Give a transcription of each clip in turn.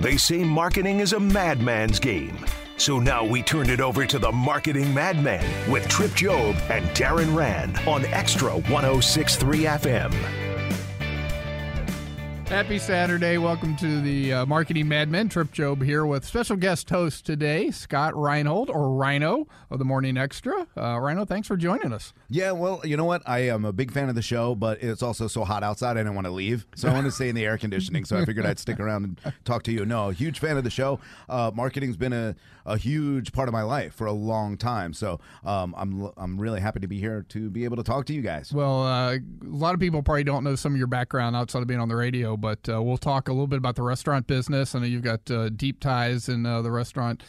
They say marketing is a madman's game. So now we turn it over to the marketing madman with Trip Job and Darren Rand on XTRA 1063 FM. Happy Saturday. Welcome to the uh, Marketing Madmen. Trip Job here with special guest host today, Scott Reinhold, or Rhino of the Morning XTRA. Uh, Rhino, thanks for joining us. Yeah, well, you know what? I am a big fan of the show, but it's also so hot outside, I didn't want to leave. So I want to stay in the air conditioning. So I figured I'd stick around and talk to you. No, huge fan of the show. Uh, marketing's been a, a huge part of my life for a long time. So um, I'm, I'm really happy to be here to be able to talk to you guys. Well, uh, a lot of people probably don't know some of your background outside of being on the radio but uh, we'll talk a little bit about the restaurant business. I know you've got uh, deep ties in uh, the restaurant.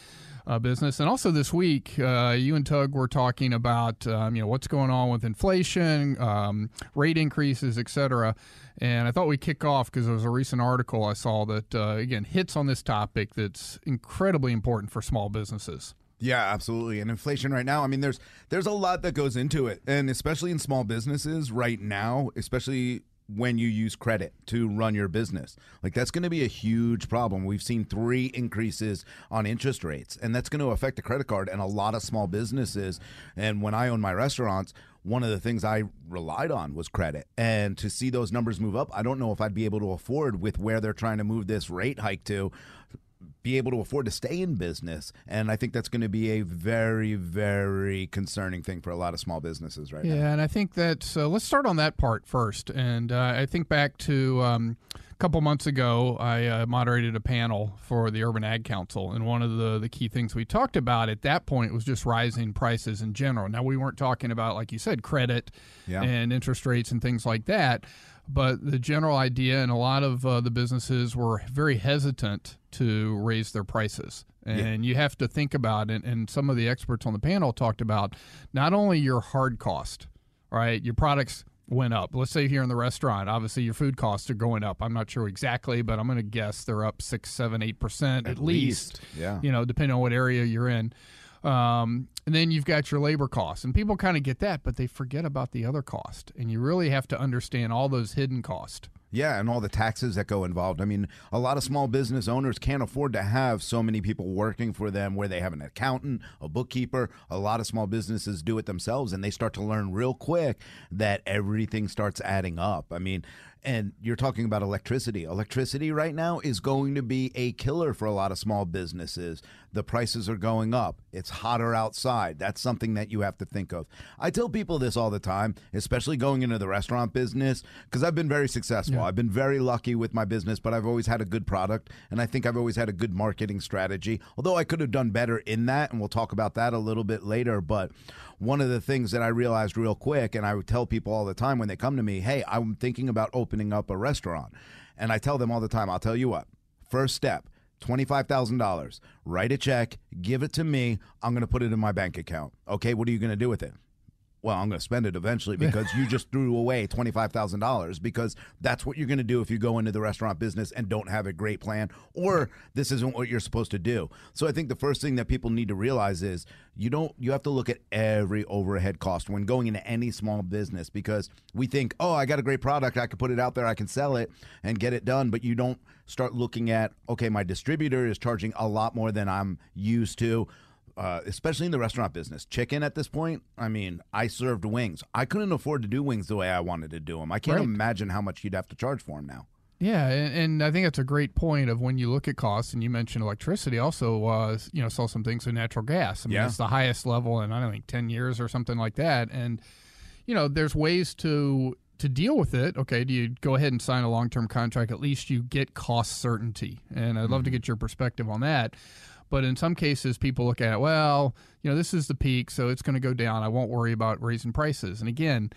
Uh, business. And also this week, uh, you and Tug were talking about um, you know what's going on with inflation, um, rate increases, et cetera. And I thought we'd kick off because there was a recent article I saw that uh, again hits on this topic that's incredibly important for small businesses. Yeah, absolutely. And inflation right now, I mean there's there's a lot that goes into it. And especially in small businesses right now, especially when you use credit to run your business. Like that's going to be a huge problem. We've seen three increases on interest rates, and that's going to affect the credit card and a lot of small businesses. And when I own my restaurants, one of the things I relied on was credit. And to see those numbers move up, I don't know if I'd be able to afford with where they're trying to move this rate hike to be able to afford to stay in business. And I think that's going to be a very, very concerning thing for a lot of small businesses right yeah, now. Yeah, and I think that so let's start on that part first. And uh, I think back to um, a couple months ago, I uh, moderated a panel for the Urban Ag Council, and one of the the key things we talked about at that point was just rising prices in general. Now we weren't talking about, like you said, credit yeah. and interest rates and things like that but the general idea, and a lot of uh, the businesses were very hesitant to raise their prices. And yeah. you have to think about it, and some of the experts on the panel talked about not only your hard cost, right? Your products went up. Let's say here in the restaurant, obviously your food costs are going up. I'm not sure exactly, but I'm going to guess they're up six, seven, eight percent at, at least, least. Yeah. You know, depending on what area you're in. Um, and then you've got your labor costs, and people kind of get that, but they forget about the other cost. And you really have to understand all those hidden costs. Yeah, and all the taxes that go involved. I mean, a lot of small business owners can't afford to have so many people working for them where they have an accountant, a bookkeeper. A lot of small businesses do it themselves and they start to learn real quick that everything starts adding up. I mean, and you're talking about electricity. Electricity right now is going to be a killer for a lot of small businesses. The prices are going up. It's hotter outside. That's something that you have to think of. I tell people this all the time, especially going into the restaurant business, because I've been very successful. Yeah. I've been very lucky with my business, but I've always had a good product. And I think I've always had a good marketing strategy, although I could have done better in that. And we'll talk about that a little bit later. But one of the things that I realized real quick, and I would tell people all the time when they come to me, hey, I'm thinking about opening up a restaurant. And I tell them all the time, I'll tell you what, first step, $25,000. Write a check, give it to me. I'm going to put it in my bank account. Okay, what are you going to do with it? Well, I'm going to spend it eventually because you just threw away $25,000 because that's what you're going to do if you go into the restaurant business and don't have a great plan or this isn't what you're supposed to do. So I think the first thing that people need to realize is you don't you have to look at every overhead cost when going into any small business because we think, "Oh, I got a great product, I can put it out there, I can sell it and get it done," but you don't start looking at, "Okay, my distributor is charging a lot more than I'm used to." Uh, especially in the restaurant business. Chicken at this point, I mean, I served wings. I couldn't afford to do wings the way I wanted to do them. I can't right. imagine how much you'd have to charge for them now. Yeah, and, and, I think that's a great point of when you look at costs, and you mentioned electricity. Also, uh, you know, saw some things with natural gas. I mean, yeah. it's the highest level in I don't think ten years or something like that. And you know, there's ways to to deal with it. Okay, do you go ahead and sign a long term contract? At least you get cost certainty, and I'd love mm-hmm. to get your perspective on that. But in some cases, people look at it, well, you know, this is the peak, so it's going to go down. I won't worry about raising prices. And again,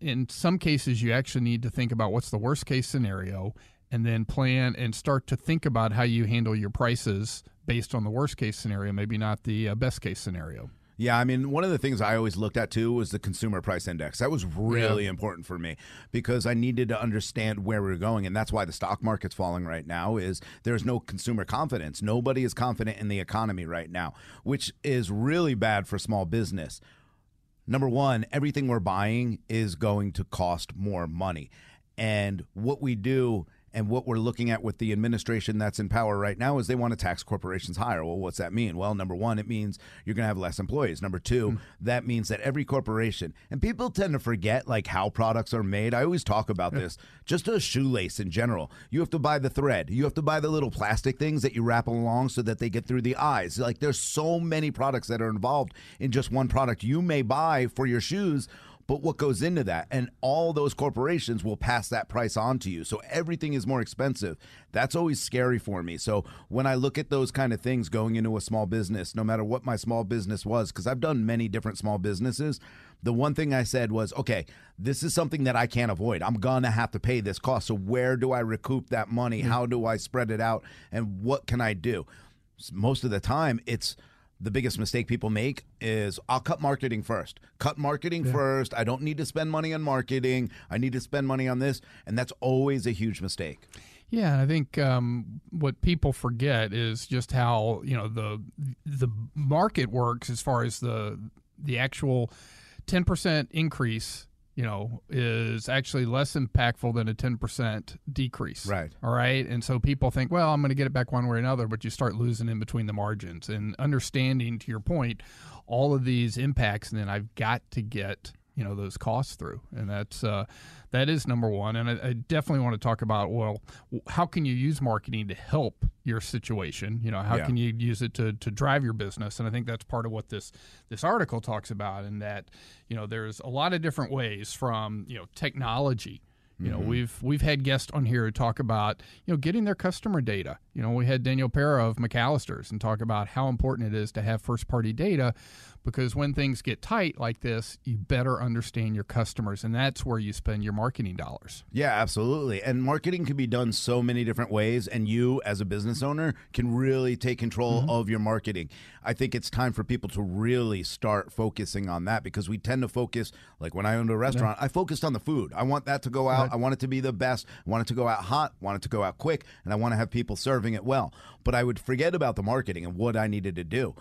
in some cases, you actually need to think about what's the worst case scenario and then plan and start to think about how you handle your prices based on the worst case scenario, maybe not the uh, best case scenario. Yeah, I mean, one of the things I always looked at too was the consumer price index. That was really yeah. important for me because I needed to understand where we are going, and that's why the stock market's falling right now. Is there's no consumer confidence. Nobody is confident in the economy right now, which is really bad for small business. Number one, everything we're buying is going to cost more money, and what we do and what we're looking at with the administration that's in power right now is they want to tax corporations higher. Well, what's that mean? Well, number one, it means you're going to have less employees. Number 2 mm. that means that every corporation, and people tend to forget like how products are made. I always talk about yeah. this. Just a shoelace in general, you have to buy the thread. You have to buy the little plastic things that you wrap along so that they get through the eyes. Like there's so many products that are involved in just one product you may buy for your shoes but what goes into that. And all those corporations will pass that price on to you. So everything is more expensive. That's always scary for me. So when I look at those kind of things going into a small business, no matter what my small business was, because I've done many different small businesses, the one thing I said was, okay, this is something that I can't avoid. I'm going to have to pay this cost. So where do I recoup that money? Mm-hmm. How do I spread it out? And what can I do? Most of the time, it's the biggest mistake people make is I'll cut marketing first. Cut marketing yeah. first. I don't need to spend money on marketing. I need to spend money on this. And that's always a huge mistake. Yeah, and I think um, what people forget is just how you know the the market works as far as the the actual ten percent increase you know, is actually less impactful than a 10% decrease. Right. All right. And so people think, well, I'm going to get it back one way or another, but you start losing in between the margins and understanding, to your point, all of these impacts. And then I've got to get you know those costs through. And that's uh, that is number one. And I, I, definitely want to talk about well how can you use marketing to help your situation? You know how yeah. can you use it to, to drive your business? And i think that's part of what this this article talks about and that you know there's a lot of different ways from you know technology you know, mm-hmm. we've we've had guests on here who talk about you know getting their customer data. You know, we had Daniel Pera of McAlister's and talk about how important it is to have first party data because when things get tight like this, you better understand your customers, and that's where you spend your marketing dollars. Yeah, absolutely. And marketing can be done so many different ways, and you, as a business owner, can really take control mm-hmm. of your marketing. I think it's time for people to really start focusing on that because we tend to focus, like when I owned a restaurant, yeah. I focused on the food. I want that to go out. Right. I want it to be the best. I want it to go out hot. I want it to go out quick, and I want to have people serving it well. But I would forget about the marketing and what I needed to do.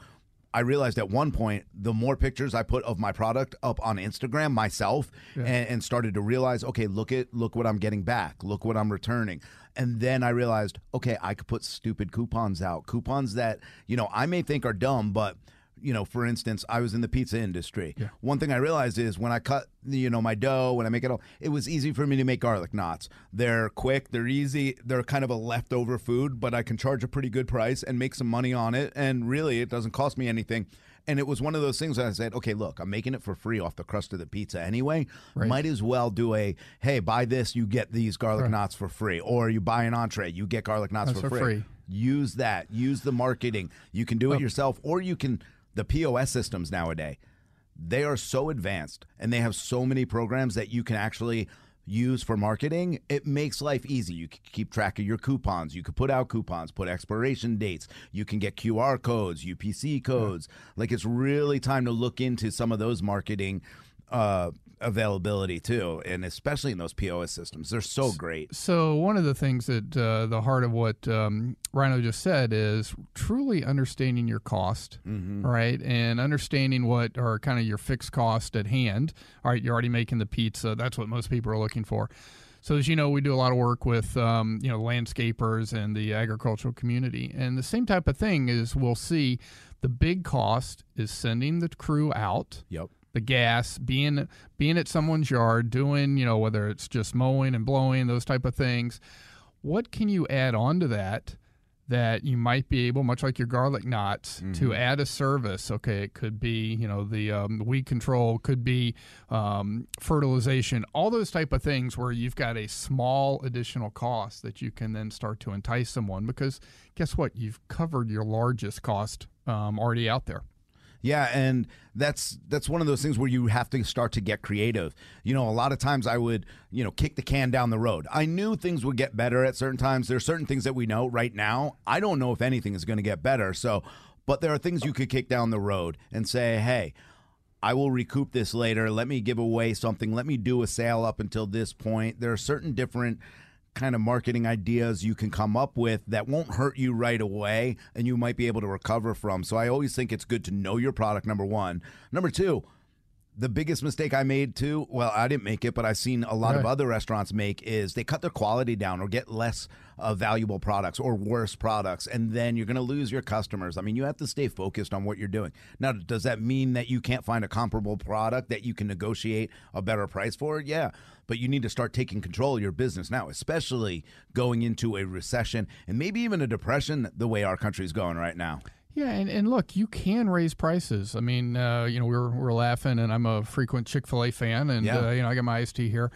I realized at one point the more pictures I put of my product up on Instagram myself yeah. and, and, started to realize, okay, look at look what I'm getting back, look what I'm returning. And then I realized, okay, I could put stupid coupons out. Coupons that, you know, I may think are dumb, but you know, for instance, I was in the pizza industry. Yeah. One thing I realized is when I cut, you know, my dough, when I make it all, it was easy for me to make garlic knots. They're quick, they're easy, they're kind of a leftover food, but I can charge a pretty good price and make some money on it. And really, it doesn't cost me anything. And it was one of those things that I said, okay, look, I'm making it for free off the crust of the pizza anyway. Right. Might as well do a, hey, buy this, you get these garlic right. knots for free. Or you buy an entree, you get garlic knots for, for free. free. Use that. Use the marketing. You can do it oh. yourself, or you can the POS systems nowadays, they are so advanced and they have so many programs that you can actually use for marketing, it makes life easy. You can keep track of your coupons. You can put out coupons, put expiration dates. You can get QR codes, UPC codes. Yeah. Like it's really time to look into some of those marketing uh, availability too, and especially in those POS systems. They're so great. So one of the things that uh, the heart of what um, Rhino just said is truly understanding your cost, mm-hmm. right, and understanding what are kind of your fixed cost at hand. All right, you're already making the pizza. That's what most people are looking for. So as you know, we do a lot of work with um, you know landscapers and the agricultural community, and the same type of thing is we'll see the big cost is sending the crew out. Yep the gas, being being at someone's yard, doing you know whether it's just mowing and blowing those type of things. What can you add on to that? That you might be able, much like your garlic knots, mm-hmm. to add a service. Okay, it could be, you know, the um, weed control, could be um, fertilization, all those type of things where you've got a small additional cost that you can then start to entice someone. Because guess what? You've covered your largest cost um, already out there. Yeah, and that's that's one of those things where you have to start to get creative. You know, a lot of times I would, you know, kick the can down the road. I knew things would get better at certain times. There's certain things that we know right now. I don't know if anything is going to get better. So, but there are things you could kick down the road and say, "Hey, I will recoup this later. Let me give away something. Let me do a sale up until this point." There are certain different kind of marketing ideas you can come up with that won't hurt you right away and you might be able to recover from. So I always think it's good to know your product, number one. Number two, the biggest mistake I made too, well, I didn't make it, but I've seen a lot of other restaurants make is they cut their quality down or get less uh, valuable products or worse products, and then you're going to lose your customers. I mean, you have to stay focused on what you're doing. Now, does that mean that you can't find a comparable product that you can negotiate a better price for? Yeah, but you need to start taking control of your business now, especially going into a recession and maybe even a depression the way our country's going right now. Yeah, and, and look, you can raise prices. I mean, uh, you know, we're we're laughing, and I'm a frequent Chick Fil A fan, and Yeah. uh, you know, I got my iced tea here.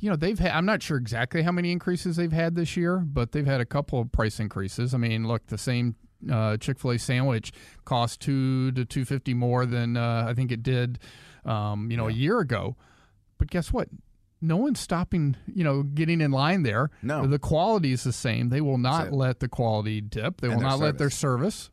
You know, they've had. I'm not sure exactly how many increases they've had this year, but they've had a couple of price increases. I mean, look, the same uh, Chick Fil A sandwich costs two to two fifty more than uh, I think it did, um, you know, a year ago. But guess what? No one's stopping, you know, getting in line there. No. the quality is the same. They will not let the quality dip. They And will not let their service.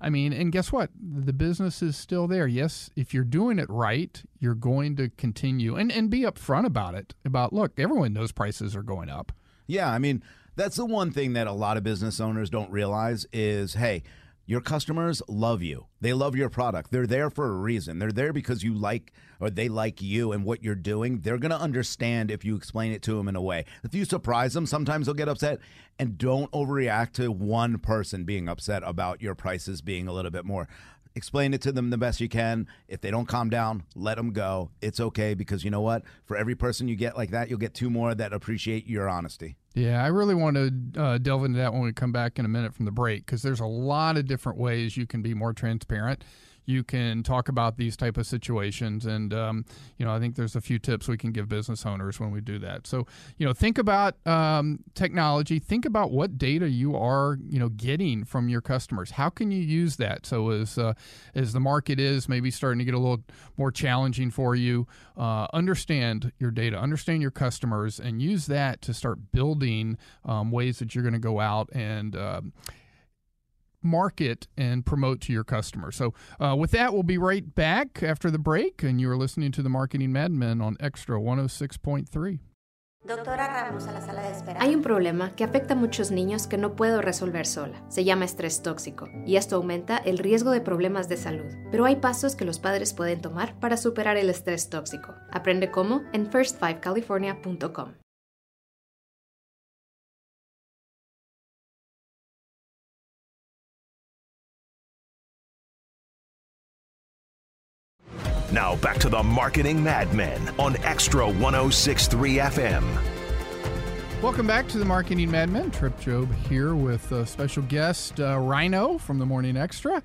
I mean, and guess what? The business is still there. Yes, if you're doing it right, you're going to continue and, and be upfront about it. About look, everyone knows prices are going up. Yeah, I mean, that's the one thing that a lot of business owners don't realize is hey, your customers love you. They love your product. They're there for a reason. They're there because you like or they like you and what you're doing. They're going to understand if you explain it to them in a way. If you surprise them, sometimes they'll get upset. And don't overreact to one person being upset about your prices being a little bit more. Explain it to them the best you can. If they don't calm down, let them go. It's okay because you know what? For every person you get like that, you'll get two more that appreciate your honesty. Yeah, I really want to uh, delve into that when we come back in a minute from the break because there's a lot of different ways you can be more transparent. You can talk about these type of situations, and um, you know I think there's a few tips we can give business owners when we do that. So you know think about um, technology. Think about what data you are you know getting from your customers. How can you use that? So as uh, as the market is maybe starting to get a little more challenging for you, uh, understand your data, understand your customers, and use that to start building um, ways that you're going to go out and um, market and promote to your customers. So, uh, with that, we'll be right back after the break, and you are listening to the Marketing Madmen on XTRA 106.3. Doctora Ramos a la sala de espera. Hay un problema que afecta a muchos niños que no puedo resolver sola. Se llama estrés tóxico y esto aumenta el riesgo de problemas de salud. Pero hay pasos que los padres pueden tomar para superar el estrés tóxico. Aprende cómo en first5california.com. Now back to the Marketing Madmen on XTRA 1063 FM. Welcome back to the Marketing Madmen. Trip Job here with a special guest, uh, Rhino from the Morning XTRA.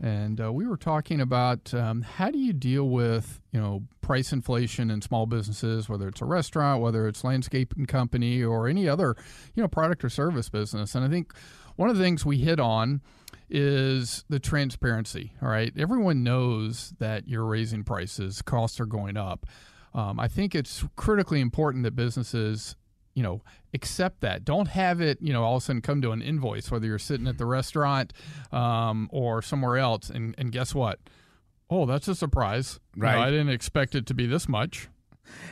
And uh, we were talking about um, how do you deal with, you know, price inflation in small businesses, whether it's a restaurant, whether it's landscaping company, or any other, you know, product or service business. And I think one of the things we hit on is the transparency. All right, everyone knows that you're raising prices, costs are going up. Um, I think it's critically important that businesses you know, accept that. Don't have it, you know, all of a sudden come to an invoice, whether you're sitting at the restaurant um, or somewhere else, and, and guess what? Oh, that's a surprise. You know, Right. I didn't expect it to be this much.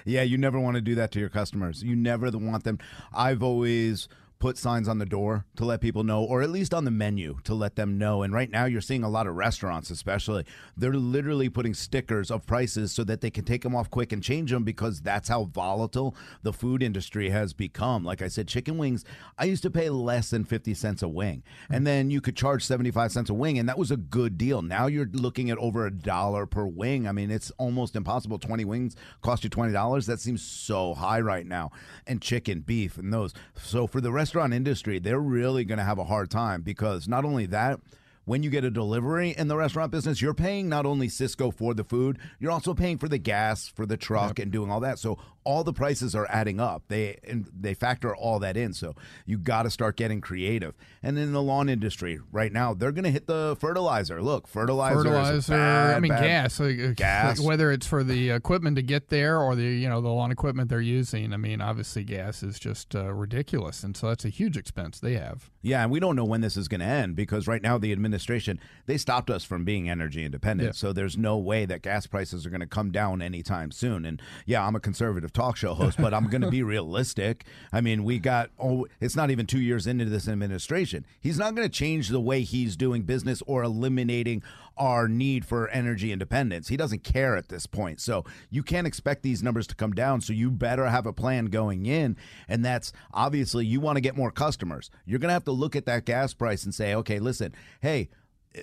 Yeah, you never want to do that to your customers. You never want them. I've always put signs on the door to let people know, or at least on the menu to let them know. And right now, you're seeing a lot of restaurants, especially, they're literally putting stickers of prices so that they can take them off quick and change them because that's how volatile the food industry has become. Like I said, chicken wings, I used to pay less than 50 cents a wing. Hmm. And then you could charge 75 cents a wing, and that was a good deal. Now you're looking at over a dollar per wing. I mean, it's almost impossible. 20 wings cost you $20. That seems so high right now. And chicken, beef, and those. So for the restaurant industry, they're really going to have a hard time because not only that, when you get a delivery in the restaurant business, you're paying not only Sysco for the food, you're also paying for the gas for the truck and doing all that. So all the prices are adding up. They and they factor all that in. So you got to start getting creative. And in the lawn industry right now, they're going to hit the fertilizer. Look, fertilizer, fertilizer. bad, I mean, bad- gas. Like, Gas. like whether it's for the equipment to get there or the you know the lawn equipment they're using. I mean, obviously, gas is just uh, ridiculous, and so that's a huge expense they have. Yeah, and we don't know when this is going to end because right now the administration they stopped us from being energy independent. Yeah. So there's no way that gas prices are going to come down anytime soon. And yeah, I'm a conservative talk show host, but I'm going to be realistic. I mean, we got oh, it's not even 2 years into this administration. He's not going to change the way he's doing business or eliminating our need for energy independence. He doesn't care at this point. So you can't expect these numbers to come down. So you better have a plan going in. And that's obviously you want to get more customers. You're going to have to look at that gas price and say, okay, listen, hey,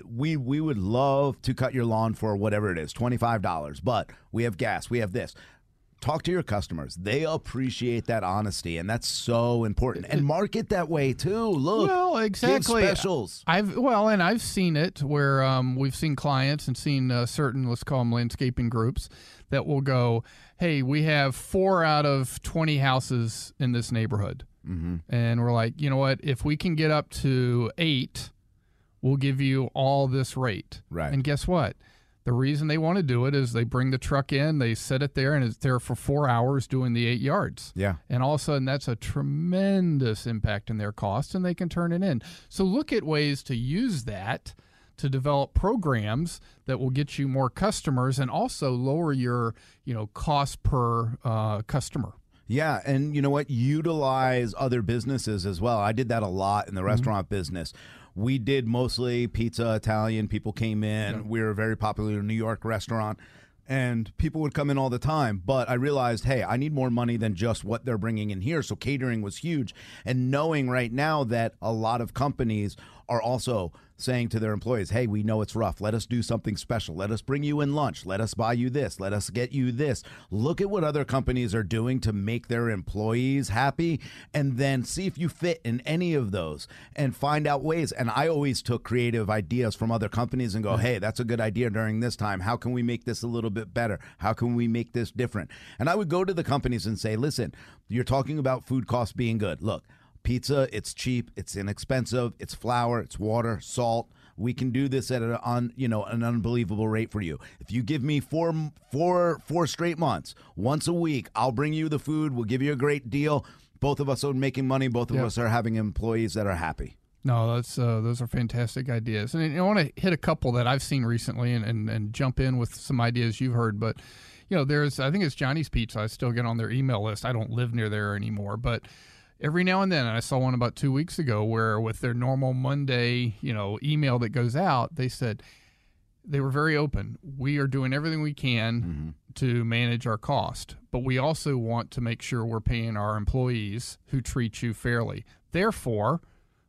we we would love to cut your lawn for whatever it is, $25, but we have gas, we have this. Talk to your customers. They appreciate that honesty, and that's so important. And market that way too. Look, Well, give exactly. specials. I've well, and I've seen it where um, we've seen clients and seen uh, certain let's call them landscaping groups that will go, "Hey, we have four out of twenty houses in this neighborhood," mm-hmm. and we're like, you know what? If we can get up to eight, we'll give you all this rate. Right. And guess what? The reason they want to do it is they bring the truck in, they set it there, and it's there for four hours doing the eight yards. Yeah. And all of a sudden, that's a tremendous impact in their cost, and they can turn it in. So look at ways to use that to develop programs that will get you more customers and also lower your, you know, cost per uh, customer. Yeah, and you know what? Utilize other businesses as well. I did that a lot in the restaurant business. We did mostly pizza, Italian. People came in. We were a very popular New York restaurant, and people would come in all the time. But I realized, hey, I need more money than just what they're bringing in here. So catering was huge. And knowing right now that a lot of companies are also saying to their employees, hey, we know it's rough. Let us do something special. Let us bring you in lunch. Let us buy you this. Let us get you this. Look at what other companies are doing to make their employees happy and then see if you fit in any of those and find out ways. And I always took creative ideas from other companies and go, mm-hmm. hey, that's a good idea during this time. How can we make this a little bit better? How can we make this different? And I would go to the companies and say, listen, you're talking about food costs being good. Look, pizza it's cheap it's inexpensive it's flour it's water salt we can do this at an un, you know an unbelievable rate for you if you give me four four four straight months once a week i'll bring you the food we'll give you a great deal both of us are making money both of Yeah. us are having employees that are happy No, that's uh, those are fantastic ideas, and I want to hit a couple that I've seen recently, and, and and jump in with some ideas you've heard. But you know, there's I think it's Johnny's Pizza. I still get on their email list. I don't live near there anymore, but every now and then, and I saw one about two weeks ago where with their normal Monday, you know, email that goes out, they said they were very open. We are doing everything we can mm-hmm. to manage our cost, but we also want to make sure we're paying our employees who treat you fairly. Therefore,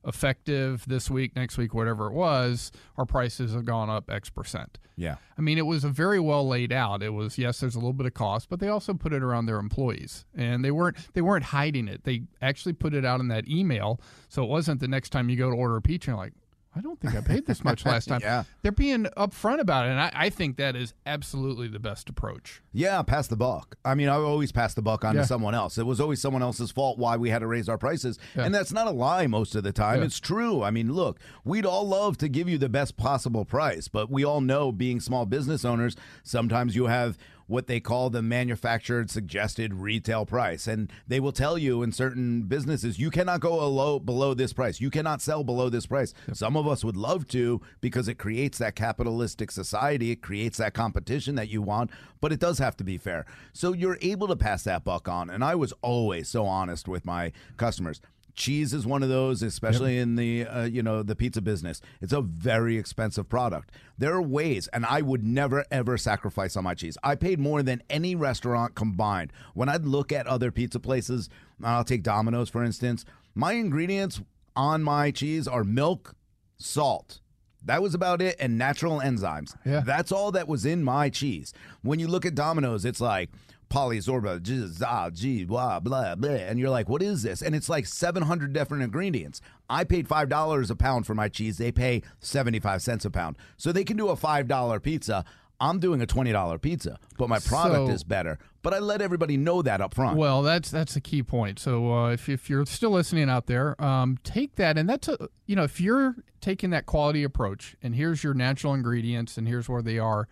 effective this week, next week, whatever it was, our prices have gone up X percent. yeah I mean, it was a very well laid out. It was yes, there's a little bit of cost, but they also put it around their employees, and they weren't they weren't hiding it. They actually put it out in that email, so it wasn't the next time you go to order a pizza, you're like, I don't think I paid this much last time. Yeah. They're being upfront about it, and I, I think that is absolutely the best approach. Yeah, pass the buck. I mean, I always pass the buck on Yeah. to someone else. It was always someone else's fault why we had to raise our prices. Yeah. And that's not a lie most of the time. Yeah. It's true. I mean, look, we'd all love to give you the best possible price, but we all know being small business owners, sometimes you have what they call the manufactured suggested retail price. And they will tell you in certain businesses, you cannot go a low below this price. You cannot sell below this price. Some of us would love to because it creates that capitalistic society. It creates that competition that you want, but it does have to be fair. So you're able to pass that buck on. And I was always so honest with my customers. Cheese is one of those, especially in the uh, you know the pizza business. It's a very expensive product. There are ways, and I would never ever sacrifice on my cheese. I paid more than any restaurant combined. When I'd look at other pizza places, I'll take Domino's for instance. My ingredients on my cheese are milk, salt. That was about it, and natural enzymes. Yeah. That's all that was in my cheese. When you look at Domino's, it's like polysorba, G, za, G, blah, blah, blah. And you're like, what is this? And it's like 700 different ingredients. I paid $5 a pound for my cheese. They pay 75 cents a pound. So they can do a $5 pizza. I'm doing a twenty dollar pizza, but my product So- is better. But I let everybody know that up front. Well, that's that's a key point. So uh, if if you're still listening out there, um, take that, and that's a you know if you're taking that quality approach, and here's your natural ingredients, and here's where they are,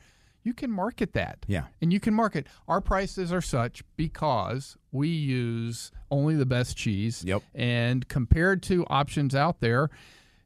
you can market that. Yeah. and you can market our prices are such because we use only the best cheese. Yep. and compared to options out there.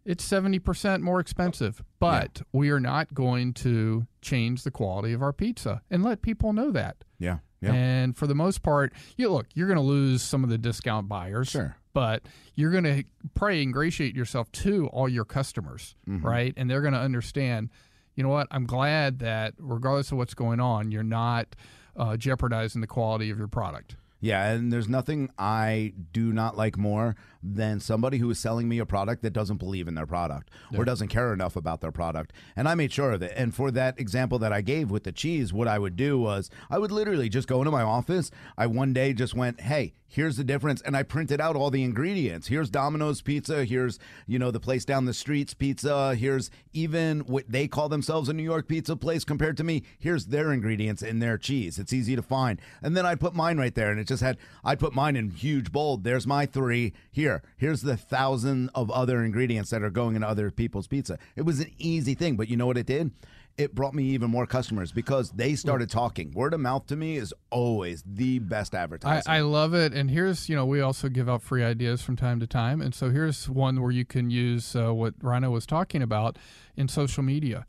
It's 70% more expensive, but we are not going to change the quality of our pizza and let people know that. yeah, yeah. And for the most part, you look, you're going to lose some of the discount buyers. Sure. But you're going to probably ingratiate yourself to all your customers, Mm-hmm. right? And they're going to understand, you know what? I'm glad that regardless of what's going on, you're not uh, jeopardizing the quality of your product. Yeah, and there's nothing I do not like more than somebody who is selling me a product that doesn't believe in their product or doesn't care enough about their product. And I made sure of it. And for that example that I gave with the cheese, what I would do was I would literally just go into my office. I one day just went, "Hey, here's the difference," and I printed out all the ingredients. Here's Domino's pizza. Here's you know the place down the street's pizza. Here's even what they call themselves a New York pizza place compared to me. Here's their ingredients in their cheese. It's easy to find. And then I'd put mine right there, and it just had I'd put mine in huge bold. There's my three. Here, here's the thousand of other ingredients that are going in other people's pizza. It was an easy thing, but you know what it did? It brought me even more customers because they started talking. Word of mouth to me is always the best I, advertising. I love it. And here's, you know, we also give out free ideas from time to time. And so here's one where you can use uh, what Rhino was talking about in social media.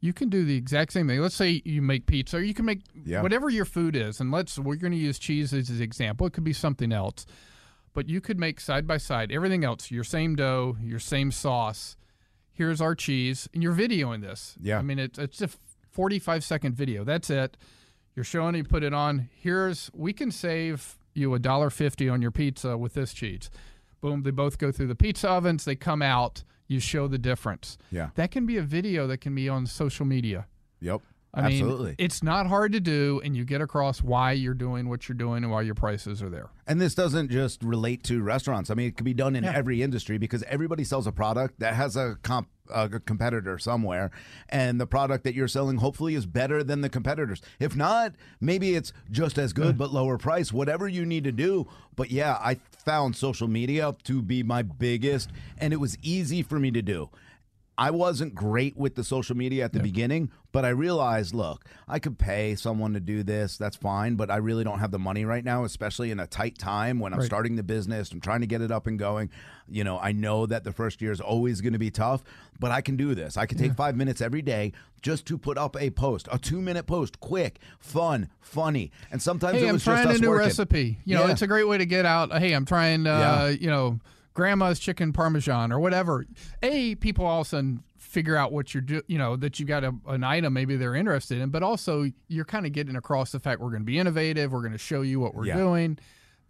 You can do the exact same thing. Let's say you make pizza, or you can make Yeah. whatever your food is. And let's, we're going to use cheese as an example. It could be something else. But you could make side by side everything else, your same dough, your same sauce. Here's our cheese. And you're videoing this. Yeah. I mean, it's, it's a 45 second video. That's it. You're showing you put it on. Here's we can save you a dollar fifty on your pizza with this cheese. Boom, they both go through the pizza ovens, they come out, you show the difference. Yeah. That can be a video that can be on social media. yep. I Absolutely. mean, it's not hard to do, and you get across why you're doing what you're doing and why your prices are there. And this doesn't just relate to restaurants. I mean, it can be done in every industry because everybody sells a product that has a comp a competitor somewhere, and the product that you're selling hopefully is better than the competitors. If not, maybe it's just as good but lower price. Whatever you need to do. But yeah, I found social media to be my biggest, and it was easy for me to do. I wasn't great with the social media at the beginning, but I realized, look, I could pay someone to do this. That's fine, but I really don't have the money right now, especially in a tight time when I'm Right. starting the business. I'm trying to get it up and going. You know, I know that the first year is always going to be tough, but I can do this. I can take five minutes every day just to put up a post, a two minute post, quick, fun, funny. And sometimes Hey, it I'm was trying just a us new working. recipe. You know, Yeah. it's a great way to get out. Hey, I'm trying, uh, Yeah. you know, grandma's chicken parmesan or whatever. A, people all of a sudden figure out what you're do, you know, that you got a, an item maybe they're interested in, but also you're kind of getting across the fact we're going to be innovative. We're going to show you what we're Yeah. doing.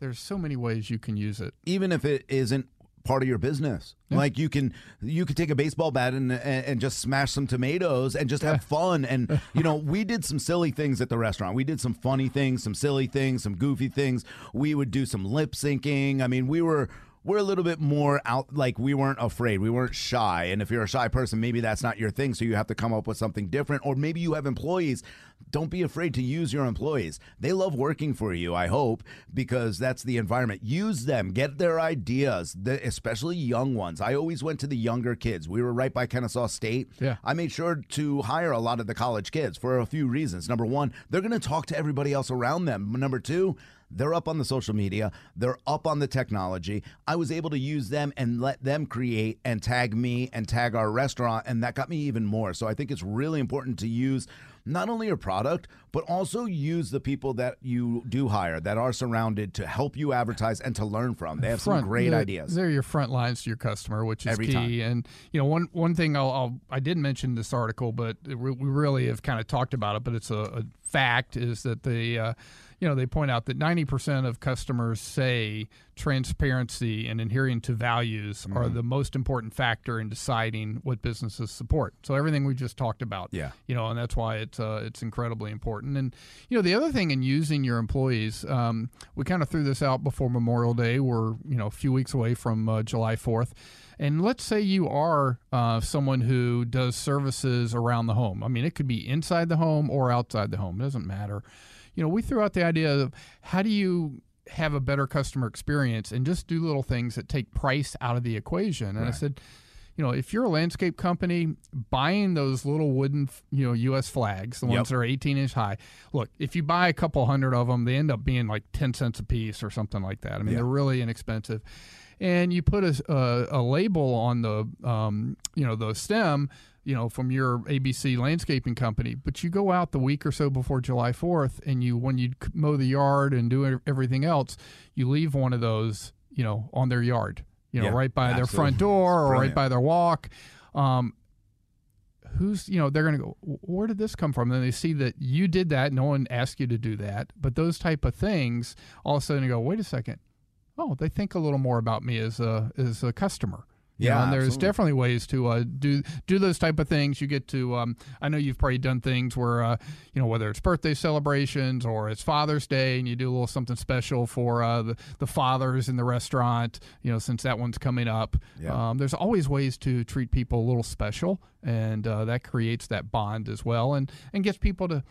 There's so many ways you can use it. even if it isn't part of your business. Like you can you could take a baseball bat and, and and just smash some tomatoes and just have fun. And you know, we did some silly things at the restaurant. We did some funny things, some silly things, some goofy things. We would do some lip syncing. I mean, we were we're a little bit more out like we weren't afraid. We weren't shy. And if you're a shy person maybe that's not your thing. So you have to come up with something different. Or maybe you have employees. Don't be afraid to use your employees. They love working for you i hope because that's the environment. Use them. Get their ideas the, especially young ones. I always went to the younger kids. We were right by kennesaw state. Yeah. i made sure to hire a lot of the college kids for a few reasons. Number one they're going to talk to everybody else around them. Number two they're up on the social media. They're up on the technology. I was able to use them and let them create and tag me and tag our restaurant, and that got me even more. So I think it's really important to use not only your product, but also use the people that you do hire that are surrounded to help you advertise and to learn from. They have some great they're- ideas. They're your front lines to your customer, which is Every key. time. And you know, one one thing I'll, I'll I did mention this article, but we really have kind of talked about it. But it's a, a fact is that the uh, you know they point out that ninety percent of customers say transparency and adhering to values Mm-hmm. are the most important factor in deciding what businesses support. So everything we just talked about, Yeah. you know, and that's why it's uh, it's incredibly important. And you know, the other thing in using your employees, um, we kind of threw this out before Memorial Day. We're you know a few weeks away from uh, July Fourth, And let's say you are uh, someone who does services around the home. I mean, it could be inside the home or outside the home. It doesn't matter. You know, we threw out the idea of how do you have a better customer experience and just do little things that take price out of the equation. And right. I said, you know, if you're a landscape company buying those little wooden, you know, U.S. flags, the ones that are 18 inch high, look, if you buy a couple hundred of them, they end up being like 10 cents a piece or something like that. I mean, they're really inexpensive. And you put a, a, a label on the, um, you know, the stem, you know, from your ABC landscaping company, but you go out the week or so before July 4th and you, when you mow the yard and do everything else, you leave one of those, you know, on their yard you know, yeah, right by absolutely. their front door or right by their walk. Um, who's you know they're going to go where did this come from and they see that you did that no one asked you to do that but those type of things all of a sudden you go wait a second oh they think a little more about me as a as a customer yeah, know, and there's absolutely. definitely ways to uh, do do those type of things. You get to, um, I know you've probably done things where, uh, you know, whether it's birthday celebrations or it's Father's Day, and you do a little something special for uh, the the fathers in the restaurant. You know, since that one's coming up, yeah. um, there's always ways to treat people a little special, and uh, that creates that bond as well, and and gets people to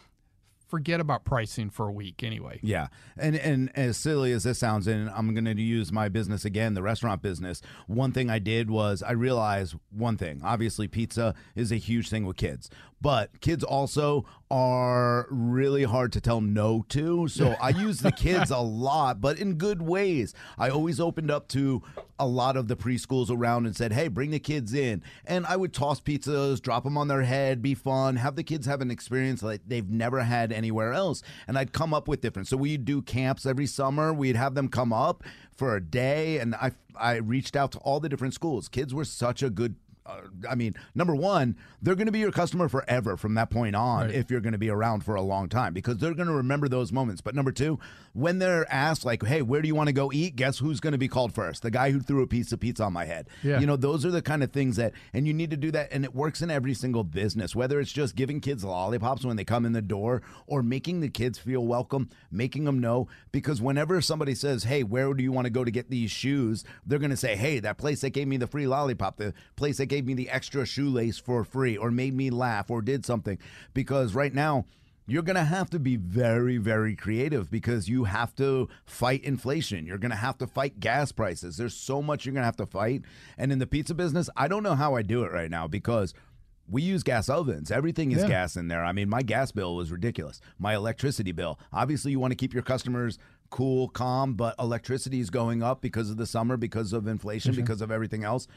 forget about pricing for a week anyway. Yeah. And and as silly as this sounds, and I'm going to use my business again, the restaurant business. One thing I did was I realized one thing. Obviously, pizza is a huge thing with kids, but kids also are really hard to tell no to. So I use the kids a lot, but in good ways. I always opened up to a lot of the preschools around and said, hey, bring the kids in. And I would toss pizzas, drop them on their head, be fun, have the kids have an experience like they've never had anywhere else. And I'd come up with different. So we'd do camps every summer. We'd have them come up for a day. And I, I reached out to all the different schools. Kids were such a good Uh, I mean, number one, they're going to be your customer forever from that point on right. if you're going to be around for a long time because they're going to remember those moments. But number two, when they're asked, like, hey, where do you want to go eat? Guess who's going to be called first? The guy who threw a piece of pizza on my head. Yeah. You know, those are the kind of things that, and you need to do that. And it works in every single business, whether it's just giving kids lollipops when they come in the door or making the kids feel welcome, making them know. Because whenever somebody says, hey, where do you want to go to get these shoes? They're going to say, hey, that place that gave me the free lollipop, the place that gave me the extra shoelace for free or made me laugh or did something. Because right now, you're going to have to be very, very creative because you have to fight inflation. You're going to have to fight gas prices. There's so much you're going to have to fight. And in the pizza business, I don't know how I do it right now because we use gas ovens. Everything is yeah. gas in there. I mean, my gas bill was ridiculous. My electricity bill. Obviously, you want to keep your customers cool, calm, but electricity is going up because of the summer, because of inflation, mm-hmm. because of everything else.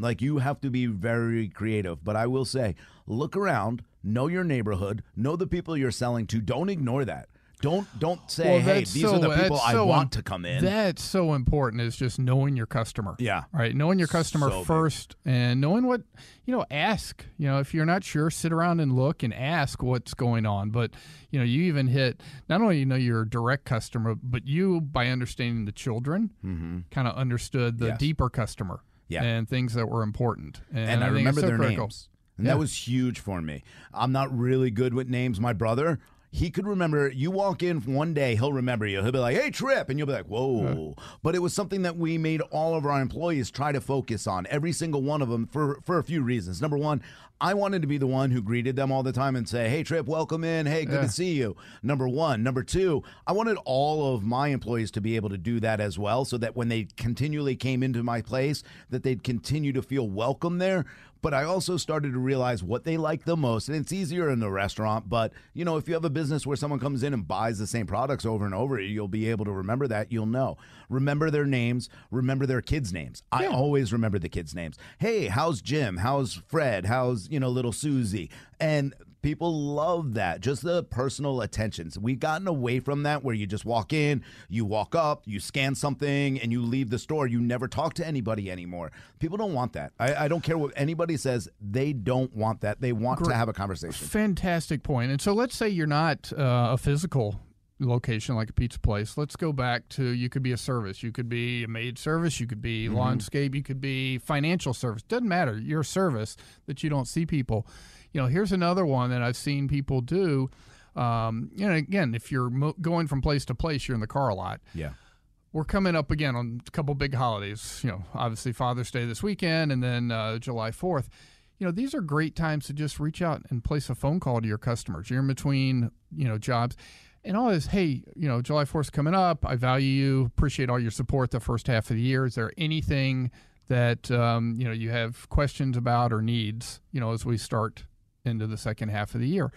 Like you have to be very creative. But I will say, look around, know your neighborhood, know the people you're selling to. Don't ignore that. Don't don't say, well, hey, these so, are the people I so want to come in. That's so important. Is just knowing your customer. Yeah. Right. Knowing your customer so first, big. and knowing what you know. Ask. You know, if you're not sure, sit around and look and ask what's going on. But you know, you even hit not only you know your direct customer, but you by understanding the children, mm-hmm. kind of understood the yes. deeper customer yeah. and things that were important. And, and I, I remember so their critical. names. And yeah. that was huge for me. I'm not really good with names. My brother, he could remember you walk in one day he'll remember you he'll be like hey trip and you'll be like whoa but it was something that we made all of our employees try to focus on every single one of them for for a few reasons number one I wanted to be the one who greeted them all the time and say, "Hey, Trip, welcome in. Hey, good yeah. to see you." Number one, number two, I wanted all of my employees to be able to do that as well, so that when they continually came into my place, that they'd continue to feel welcome there but I also started to realize what they like the most. And it's easier in the restaurant, but you know, if you have a business where someone comes in and buys the same products over and over, you'll be able to remember that. You'll know. Remember their names, remember their kids' names. Yeah. I always remember the kids' names. Hey, how's Jim? How's Fred? How's, you know, little Susie? And People love that. Just the personal attentions. We've gotten away from that where you just walk in, you walk up, you scan something, and you leave the store. You never talk to anybody anymore. People don't want that. I, I don't care what anybody says. They don't want that. They want Great. to have a conversation. Fantastic point. And so let's say you're not uh, a physical location like a pizza place. Let's go back to you could be a service, you could be a maid service, you could be mm-hmm. landscape, you could be financial service. Doesn't matter. You're service that you don't see people you know, here's another one that I've seen people do. Um, you know, again, if you're mo- going from place to place, you're in the car a lot. Yeah. we're coming up again on a couple big holidays. You know, obviously Father's Day this weekend, and then uh, July Fourth. You know, these are great times to just reach out and place a phone call to your customers. You're in between, you know, jobs, and all this. Hey, you know, July Fourth coming up. I value you. Appreciate all your support the first half of the year. Is there anything that um, you know you have questions about or needs? You know, as we start into the second half of the year.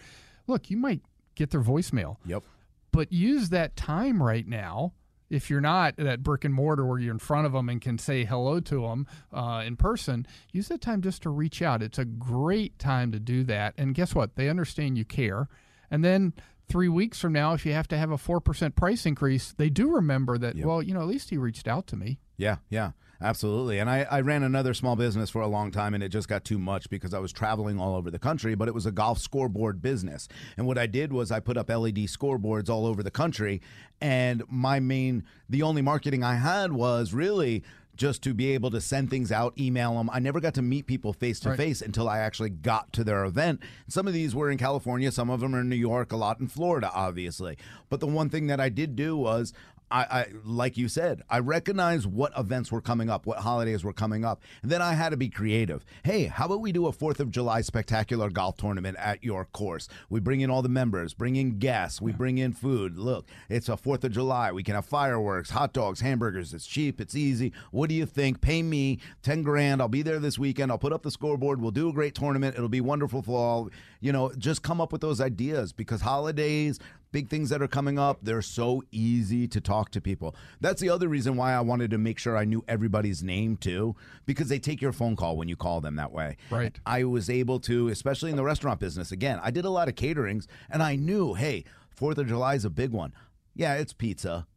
Look, you might get their voicemail. Yep. But use that time right now if you're not at brick and mortar where you're in front of them and can say hello to them uh, in person, use that time just to reach out. It's a great time to do that. And guess what? They understand you care. And then three weeks from now, if you have to have a 4% price increase, they do remember that, yep. well, you know, at least he reached out to me. Yeah, yeah. Absolutely. And I, I ran another small business for a long time and it just got too much because I was traveling all over the country, but it was a golf scoreboard business. And what I did was I put up LED scoreboards all over the country. And my main, the only marketing I had was really just to be able to send things out, email them. I never got to meet people face to face until I actually got to their event. Some of these were in California, some of them are in New York, a lot in Florida, obviously. But the one thing that I did do was I, I, like you said, I recognize what events were coming up, what holidays were coming up, and then I had to be creative. Hey, how about we do a Fourth of July spectacular golf tournament at your course? We bring in all the members, bring in guests, we bring in food. Look, it's a Fourth of July. We can have fireworks, hot dogs, hamburgers. It's cheap, it's easy. What do you think? Pay me ten grand. I'll be there this weekend. I'll put up the scoreboard. We'll do a great tournament. It'll be wonderful for all. You know, just come up with those ideas because holidays, big things that are coming up, they're so easy to talk to people. That's the other reason why I wanted to make sure I knew everybody's name too, because they take your phone call when you call them that way. Right. I was able to, especially in the restaurant business, again, I did a lot of caterings and I knew, hey, Fourth of July is a big one. Yeah, it's pizza.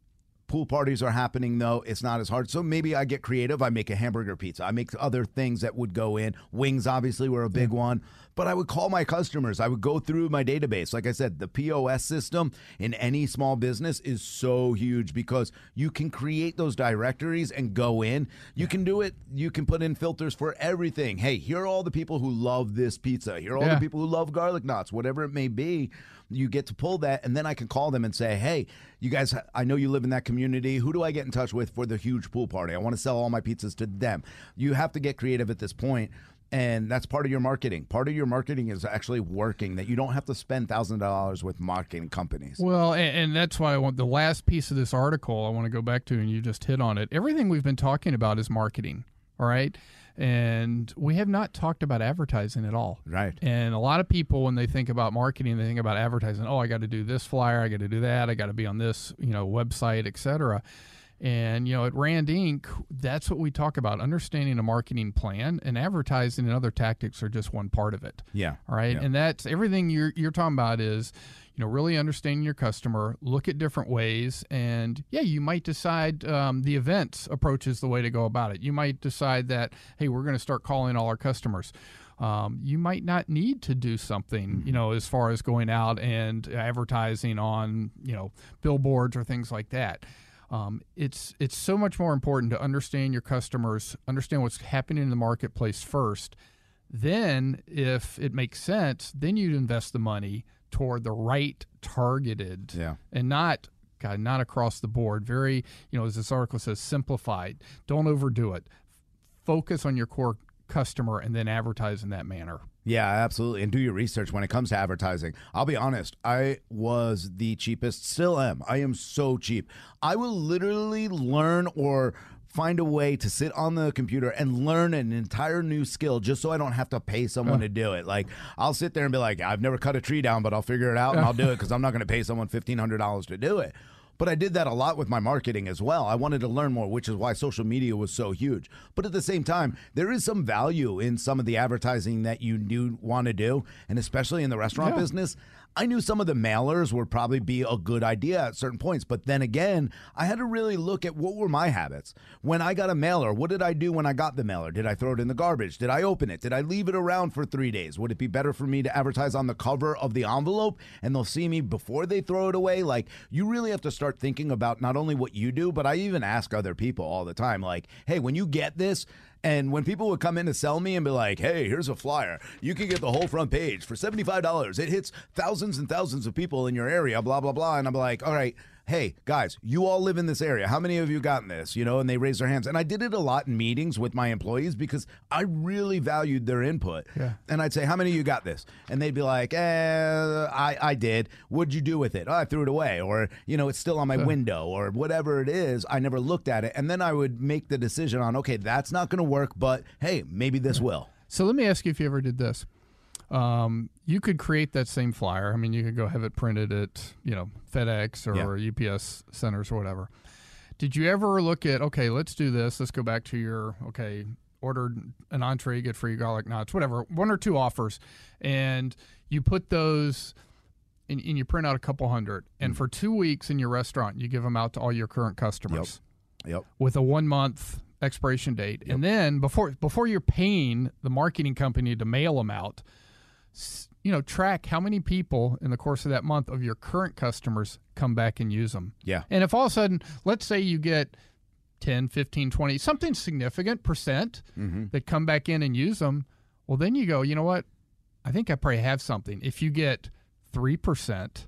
Pool parties are happening though. It's not as hard. So maybe I get creative. I make a hamburger pizza. I make other things that would go in. Wings obviously were a big yeah. one. But I would call my customers. I would go through my database. Like I said, the POS system in any small business is so huge because you can create those directories and go in. You yeah. can do it. You can put in filters for everything. Hey, here are all the people who love this pizza. Here are all yeah. the people who love garlic knots, whatever it may be you get to pull that and then I can call them and say, "Hey, you guys I know you live in that community. Who do I get in touch with for the huge pool party? I want to sell all my pizzas to them." You have to get creative at this point and that's part of your marketing. Part of your marketing is actually working. That you don't have to spend thousand dollars with marketing companies. Well, and, and, that's why I want the last piece of this article. I want to go back to, and you just hit on it. Everything we've been talking about is marketing. All right. And we have not talked about advertising at all. Right. And a lot of people, when they think about marketing, they think about advertising. Oh, I got to do this flyer. I got to do that. I got to be on this, you know, website, etc. And, you know, at Rand Inc., that's what we talk about understanding a marketing plan and advertising and other tactics are just one part of it. Yeah. All right. Yeah. And that's everything you're, you're talking about is, you know, really understanding your customer, look at different ways. And yeah, you might decide um, the events approach is the way to go about it. You might decide that, hey, we're going to start calling all our customers. Um, you might not need to do something, you mm-hmm. know, as far as going out and advertising on, you know, billboards or things like that. Um, it's it's so much more important to understand your customers, understand what's happening in the marketplace first. Then, if it makes sense, then you'd invest the money toward the right targeted, yeah. and not God, not across the board. Very, you know, as this article says, simplified. Don't overdo it. Focus on your core customer and then advertise in that manner. Yeah, absolutely. And do your research when it comes to advertising. I'll be honest, I was the cheapest, still am. I am so cheap. I will literally learn or find a way to sit on the computer and learn an entire new skill just so I don't have to pay someone to do it. Like I'll sit there and be like, I've never cut a tree down, but I'll figure it out and I'll do it because I'm not going to pay someone fifteen hundred dollars to do it. But I did that a lot with my marketing as well. I wanted to learn more, which is why social media was so huge. But at the same time, there is some value in some of the advertising that you do want to do, and especially in the restaurant yeah. business. I knew some of the mailers would probably be a good idea at certain points, but then again, I had to really look at what were my habits. When I got a mailer, what did I do when I got the mailer? Did I throw it in the garbage? Did I open it? Did I leave it around for three days? Would it be better for me to advertise on the cover of the envelope and they'll see me before they throw it away? Like, you really have to start thinking about not only what you do, but I even ask other people all the time, like, hey, when you get this, and when people would come in to sell me and be like, hey, here's a flyer, you can get the whole front page for $75. It hits thousands and thousands of people in your area, blah, blah, blah. And I'm like, all right, hey, guys, you all live in this area. How many of you gotten this? You know, and they raise their hands. And I did it a lot in meetings with my employees because I really valued their input. Yeah. And I'd say, how many of you got this? And they'd be like, eh, I, I did. What'd you do with it? Oh, I threw it away. Or, you know, it's still on my window or whatever it is. I never looked at it. And then I would make the decision on, okay, that's not going to work, but hey, maybe this will. So let me ask you if you ever did this. Um, you could create that same flyer. I mean, you could go have it printed at you know FedEx or UPS centers or whatever. Did you ever look at okay, let's do this. Let's go back to your okay, ordered an entree, get free garlic knots, whatever, one or two offers, and you put those. And, and you print out a couple hundred, and for two weeks in your restaurant, you give them out to all your current customers Yep. with a one month expiration date, and then before before you're paying the marketing company to mail them out, you know, track how many people in the course of that month of your current customers come back and use them. Yeah. And if all of a sudden, let's say you get 10, 15, 20, something significant percent mm-hmm. that come back in and use them, well, then you go, you know what? I think I probably have something. If you get 3%,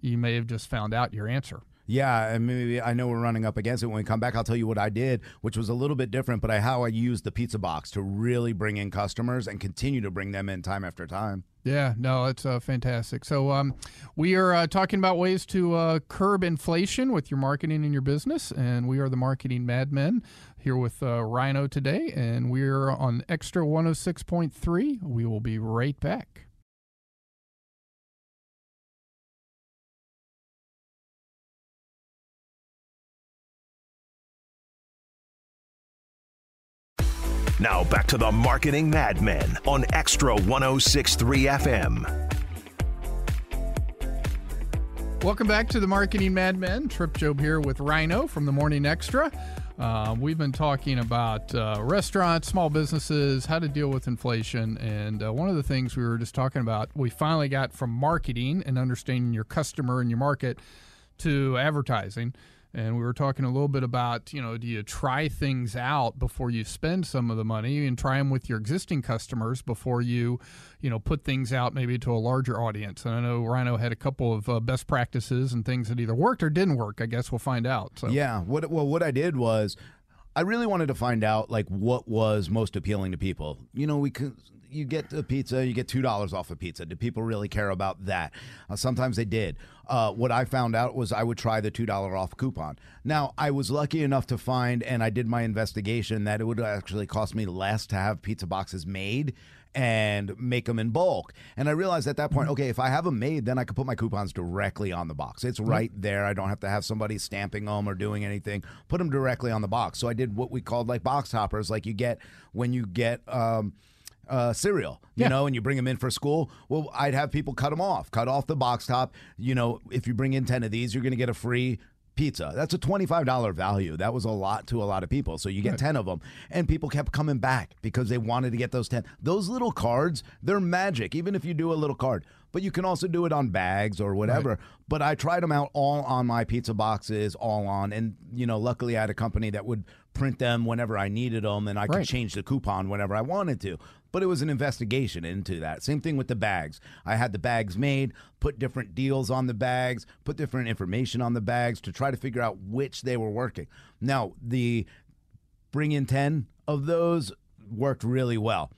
you may have just found out your answer. Yeah, and maybe I know we're running up against it. When we come back, I'll tell you what I did, which was a little bit different, but I how I used the pizza box to really bring in customers and continue to bring them in time after time. Yeah, no, it's uh, fantastic. So um, we are uh, talking about ways to uh, curb inflation with your marketing and your business, and we are the marketing madmen here with uh, Rhino today, and we're on XTRA 106.3. We will be right back. Now back to the Marketing Madmen on XTRA 1063 FM. Welcome back to the Marketing Madmen. Trip Job here with Rhino from the Morning XTRA. Uh, we've been talking about uh, restaurants, small businesses, how to deal with inflation. And uh, one of the things we were just talking about, we finally got from marketing and understanding your customer and your market to advertising. And we were talking a little bit about, you know, do you try things out before you spend some of the money and try them with your existing customers before you, you know, put things out maybe to a larger audience? And I know Rhino had a couple of uh, best practices and things that either worked or didn't work. I guess we'll find out. So Yeah. What well, what I did was, I really wanted to find out like what was most appealing to people. You know, we could. You get a pizza, you get two dollars off a pizza. Do people really care about that? Uh, sometimes they did. Uh, what I found out was I would try the two dollar off coupon. Now I was lucky enough to find, and I did my investigation that it would actually cost me less to have pizza boxes made and make them in bulk. And I realized at that point, okay, if I have them made, then I could put my coupons directly on the box. It's right there. I don't have to have somebody stamping them or doing anything. Put them directly on the box. So I did what we called like box hoppers, like you get when you get. Um, uh, cereal, you Yeah. know, and you bring them in for school. Well, I'd have people cut them off, cut off the box top. You know, if you bring in 10 of these, you're going to get a free pizza. That's a $25 value. That was a lot to a lot of people. So you get 10 of them. And people kept coming back because they wanted to get those 10. Those little cards, they're magic, even if you do a little card. But you can also do it on bags or whatever. But I tried them out all on my pizza boxes, all on. And, you know, luckily I had a company that would print them whenever I needed them and I could Right. change the coupon whenever I wanted to. But it was an investigation into that. Same thing with the bags. I had the bags made, put different deals on the bags, put different information on the bags to try to figure out which they were working. Now, the bring in 10 of those worked really well.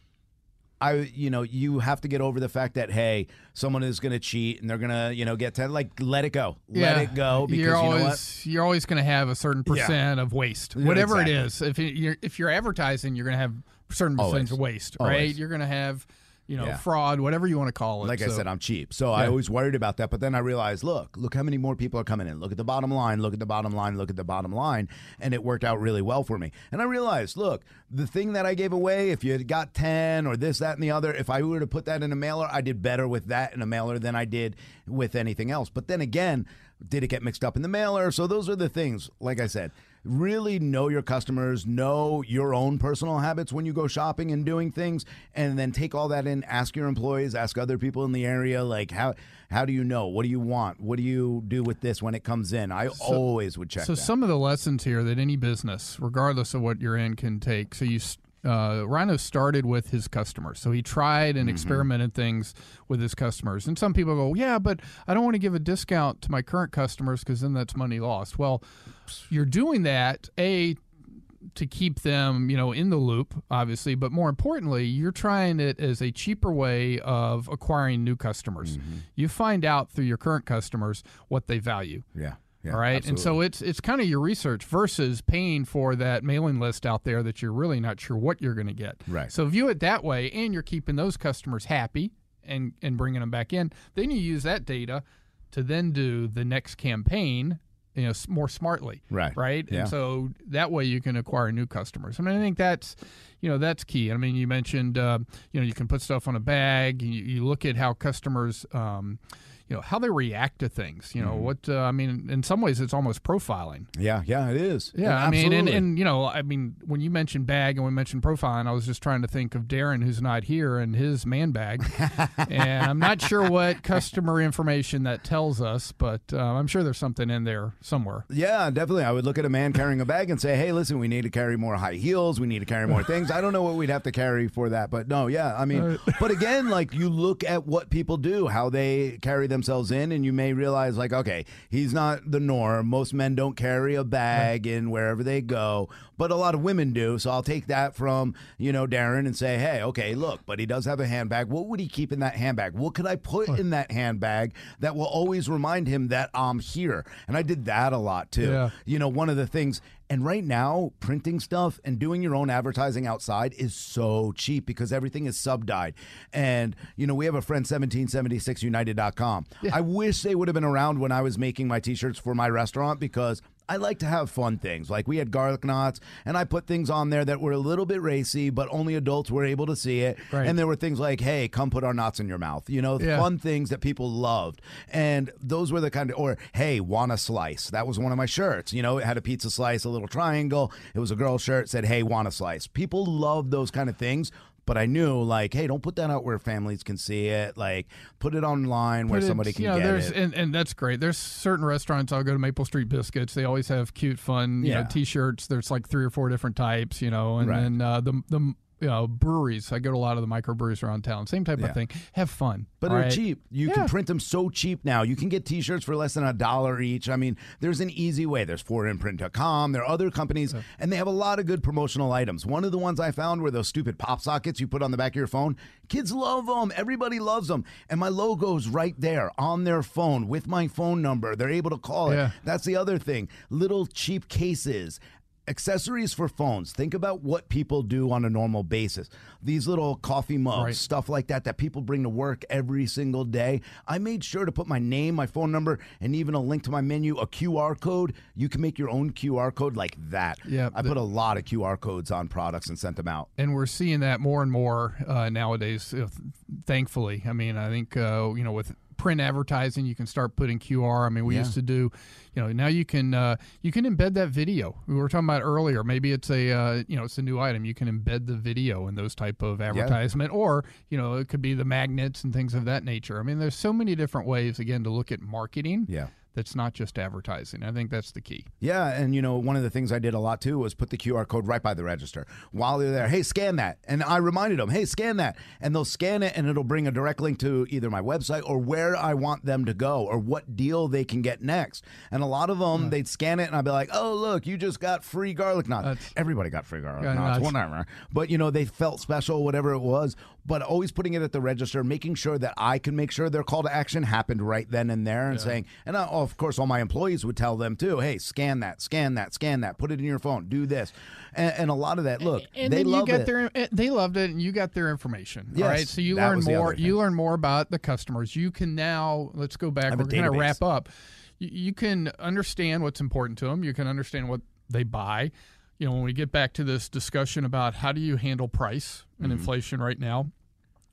I, you know, you have to get over the fact that hey, someone is going to cheat and they're going to, you know, get ten. Like, let it go, let it go because you're you know always what? you're always going to have a certain Yeah. percent of waste, whatever exactly. it is. If you- you're if you're advertising, you're going to have certain percentage Always. of waste, right? Always. You're going to have you know Yeah. fraud, whatever you want to call it. Like I said, I'm cheap. So I always worried about that. But then I realized, look, look how many more people are coming in. Look at the bottom line. Look at the bottom line. Look at the bottom line. And it worked out really well for me. And I realized, look, the thing that I gave away, if you had got 10 or this, that, and the other, if I were to put that in a mailer, I did better with that in a mailer than I did with anything else. But then again, did it get mixed up in the mailer? So those are the things, like I said, really know your customers, know your own personal habits when you go shopping and doing things, and then take all that in, ask your employees, ask other people in the area, like how how do you know? What do you want? What do you do with this when it comes in? I always would check So that. some of the lessons here that any business, regardless of what you're in, can take. So you uh, Rhino started with his customers. So he tried and experimented things with his customers. And some people go, yeah, but I don't want to give a discount to my current customers because then that's money lost. Well, you're doing that, A, to keep them, you know, in the loop, obviously, but more importantly, you're trying it as a cheaper way of acquiring new customers. Mm-hmm. You find out through your current customers what they value. Yeah. yeah All right. And so it's it's kind of your research versus paying for that mailing list out there that you're really not sure what you're going to get. Right. So view it that way and you're keeping those customers happy and and bringing them back in. Then you use that data to then do the next campaign you know more smartly Right. right Yeah. and so that way you can acquire new customers i mean i think that's you know that's key i mean you mentioned uh, you know you can put stuff on a bag you, you look at how customers um, you know how they react to things you know Mm-hmm. what uh, i mean in some ways it's almost profiling yeah, yeah, it is. yeah, I mean, and, and you know, I mean, when you mentioned bag and we mentioned profiling, I was just trying to think of Darren, who's not here, and his man bag, and I'm not sure what customer information that tells us, but uh, I'm sure there's something in there somewhere. Yeah, definitely. I would look at a man carrying a bag and say, "Hey, listen, we need to carry more high heels. We need to carry more things." I don't know what we'd have to carry for that, but no, yeah. I mean, but again, like you look at what people do, how they carry themselves in, and you may realize, like, okay, he's not the norm. Most men don't carry a bag in wherever they go, but a lot of women do. So I'll take that from you know Darren and say, "Hey, okay, look, but he does have a handbag. What would he keep in that handbag? What could I put in that handbag that will always remind him that I'm here?" And I did that a lot too Yeah. you know, one of the things, and right now, printing stuff and doing your own advertising outside is so cheap because everything is sub dyed. And, you know, we have a friend, 1776united.com. I wish they would have been around when I was making my t shirts for my restaurant because. I like to have fun things. Like we had garlic knots, and I put things on there that were a little bit racy, but only adults were able to see it. Right. And there were things like, "Hey, come put our knots in your mouth," you know, Yeah. fun things that people loved. And those were the kind of, or hey, want a slice? That was one of my shirts. You know, it had a pizza slice, a little triangle. It was a girl shirt, said, hey, want a slice? People love those kind of things. But I knew, like, hey, don't put that out where families can see it. Like, put it online where But somebody can know, get there's, it. And, and that's great. There's certain restaurants. I'll go to Maple Street Biscuits. They always have cute, fun, you Yeah. know, t-shirts. There's like three or four different types, you know, and Right. then uh, the the you know breweries. I go to a lot of the microbreweries around town. Same type Yeah. of thing. Have fun. But they're right? cheap. You Yeah. can print them so cheap now. You can get T-shirts for less than a dollar each. I mean, there's an easy way. There's 4imprint.com. There are other companies, and they have a lot of good promotional items. One of the ones I found were those stupid pop sockets you put on the back of your phone. Kids love them. Everybody loves them. And my logo's right there on their phone with my phone number. They're able to call it. Yeah. That's the other thing. Little cheap cases. Accessories for phones. Think about what people do on a normal basis. These little coffee mugs, Right. stuff like that that people bring to work every single day. I made sure to put my name, my phone number, and even a link to my menu, a QR code. You can make your own QR code like that. Yeah, I the- put a lot of QR codes on products and sent them out. and we're seeing that more and more uh, nowadays. uh, th- Thankfully, I mean, I think uh, you know with print advertising, you can start putting QR. I mean, we Yeah. used to do, you know, now you can uh, you can embed that video. We were talking about earlier. Maybe it's a uh, you know it's a new item. You can embed the video in those type of advertisement, or you know it could be the magnets and things of that nature. I mean, there's so many different ways again to look at marketing. Yeah. That's not just advertising. I think that's the key. Yeah, and you know, one of the things I did a lot too was put the QR code right by the register while they're there. Hey, scan that. And I reminded them, hey, scan that. And they'll scan it and it'll bring a direct link to either my website or where I want them to go or what deal they can get next. And a lot of them, they'd scan it and I'd be like, oh, look, you just got free garlic knots. That's- Everybody got free garlic Yeah, knots, whatever. But, you know, they felt special, whatever it was. But always putting it at the register, making sure that I can make sure their call to action happened right then and there and saying, and I, of course, all my employees would tell them too, hey, scan that, scan that, scan that, put it in your phone, do this. And, and a lot of that, look, and they then love you got it. their eh, they loved it and you got their information Yes, right? So you learn more you learn more about the customers. You can now let's go back we're going to wrap up. You, you can understand what's important to them you can understand what they buy. You know when we get back to this discussion about how do you handle price and Mm-hmm. inflation right now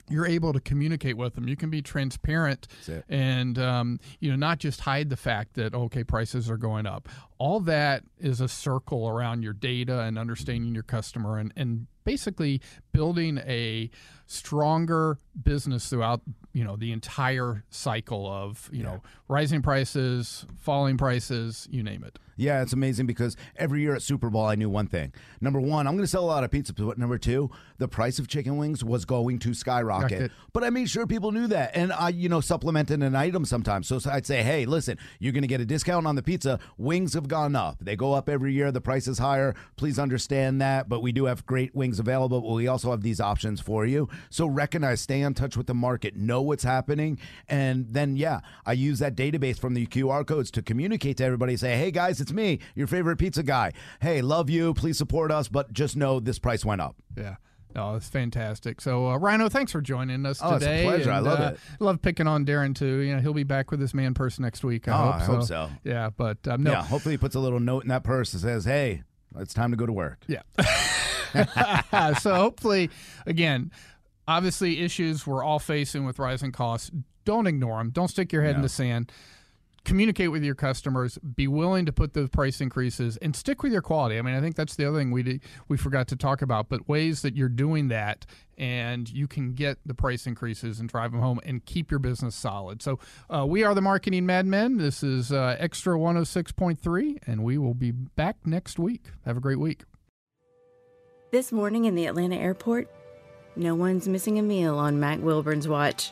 you're able to communicate with them. You can be transparent and um, you know not just hide the fact that okay prices are going up. All that is a circle around your data and understanding your customer and and basically building a stronger business throughout you know the entire cycle of you know rising prices, falling prices, you name it. Yeah, it's amazing because every year at Super Bowl, I knew one thing. Number one, I'm going to sell a lot of pizza. But number two, the price of chicken wings was going to skyrocket. Rocket. But I made sure people knew that. And I, you know, supplemented an item sometimes. So I'd say, hey, listen, you're going to get a discount on the pizza. Wings have gone up. They go up every year. The price is higher. Please understand that. But we do have great wings available. But we also have these options for you. So recognize, stay in touch with the market, know what's happening. And then, yeah, I use that database from the QR codes to communicate to everybody, say, hey, guys, it's me, your favorite pizza guy. Hey, love you. Please support us. But just know this price went up. Yeah. Oh, it's fantastic. So, uh, Rhino, thanks for joining us Oh, it's a today. pleasure. I love uh, it. Love picking on Darren too. You know, he'll be back with his man purse next week. I Oh, hope. I hope so. Yeah, but um, no, Yeah, hopefully he puts a little note in that purse that says, hey, it's time to go to work. Yeah. so hopefully, again, obviously issues we're all facing with rising costs. Don't ignore them. Don't stick your head in the sand. Communicate with your customers. Be willing to put the price increases and stick with your quality. I mean, I think that's the other thing we did, we forgot to talk about. But ways that you're doing that and you can get the price increases and drive them home and keep your business solid. So uh, we are the Marketing Madmen. This is uh, XTRA 106.3, and we will be back next week. Have a great week. This morning in the Atlanta airport, no one's missing a meal on Mac Wilburn's watch.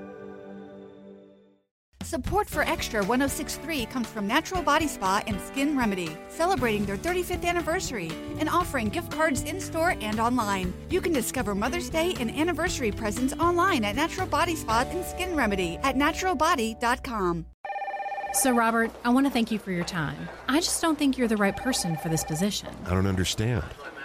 Support for XTRA 1063 comes from Natural Body Spa and Skin Remedy, celebrating their 35th anniversary and offering gift cards in store and online. You can discover Mother's Day and anniversary presents online at Natural Body Spa and Skin Remedy at naturalbody.com. So, Robert, I want to thank you for your time. I just don't think you're the right person for this position. I don't understand.